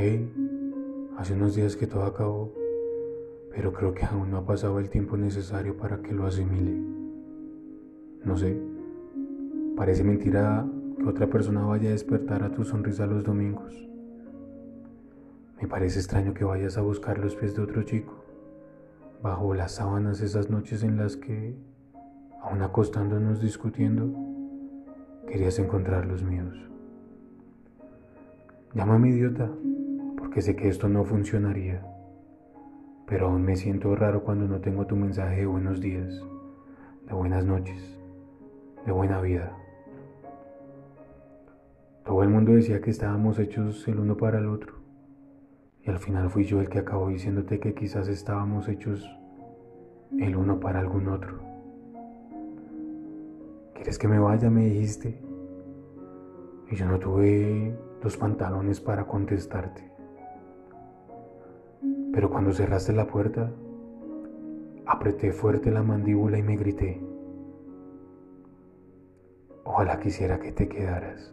Hey, hace unos días que todo acabó, pero creo que aún no ha pasado el tiempo necesario para que lo asimile. No sé, parece mentira que otra persona vaya a despertar a tu sonrisa los domingos. Me parece extraño que vayas a buscar los pies de otro chico, bajo las sábanas esas noches en las que, aún acostándonos discutiendo, querías encontrar los míos. Llámame idiota, porque sé que esto no funcionaría, pero aún me siento raro cuando no tengo tu mensaje de buenos días, de buenas noches, de buena vida. Todo el mundo decía que estábamos hechos el uno para el otro y al final fui yo el que acabó diciéndote que quizás estábamos hechos el uno para algún otro. ¿Quieres que me vaya? Me dijiste. Y yo no tuve los pantalones para contestarte. Pero cuando cerraste la puerta, apreté fuerte la mandíbula y me grité. Ojalá quisiera que te quedaras.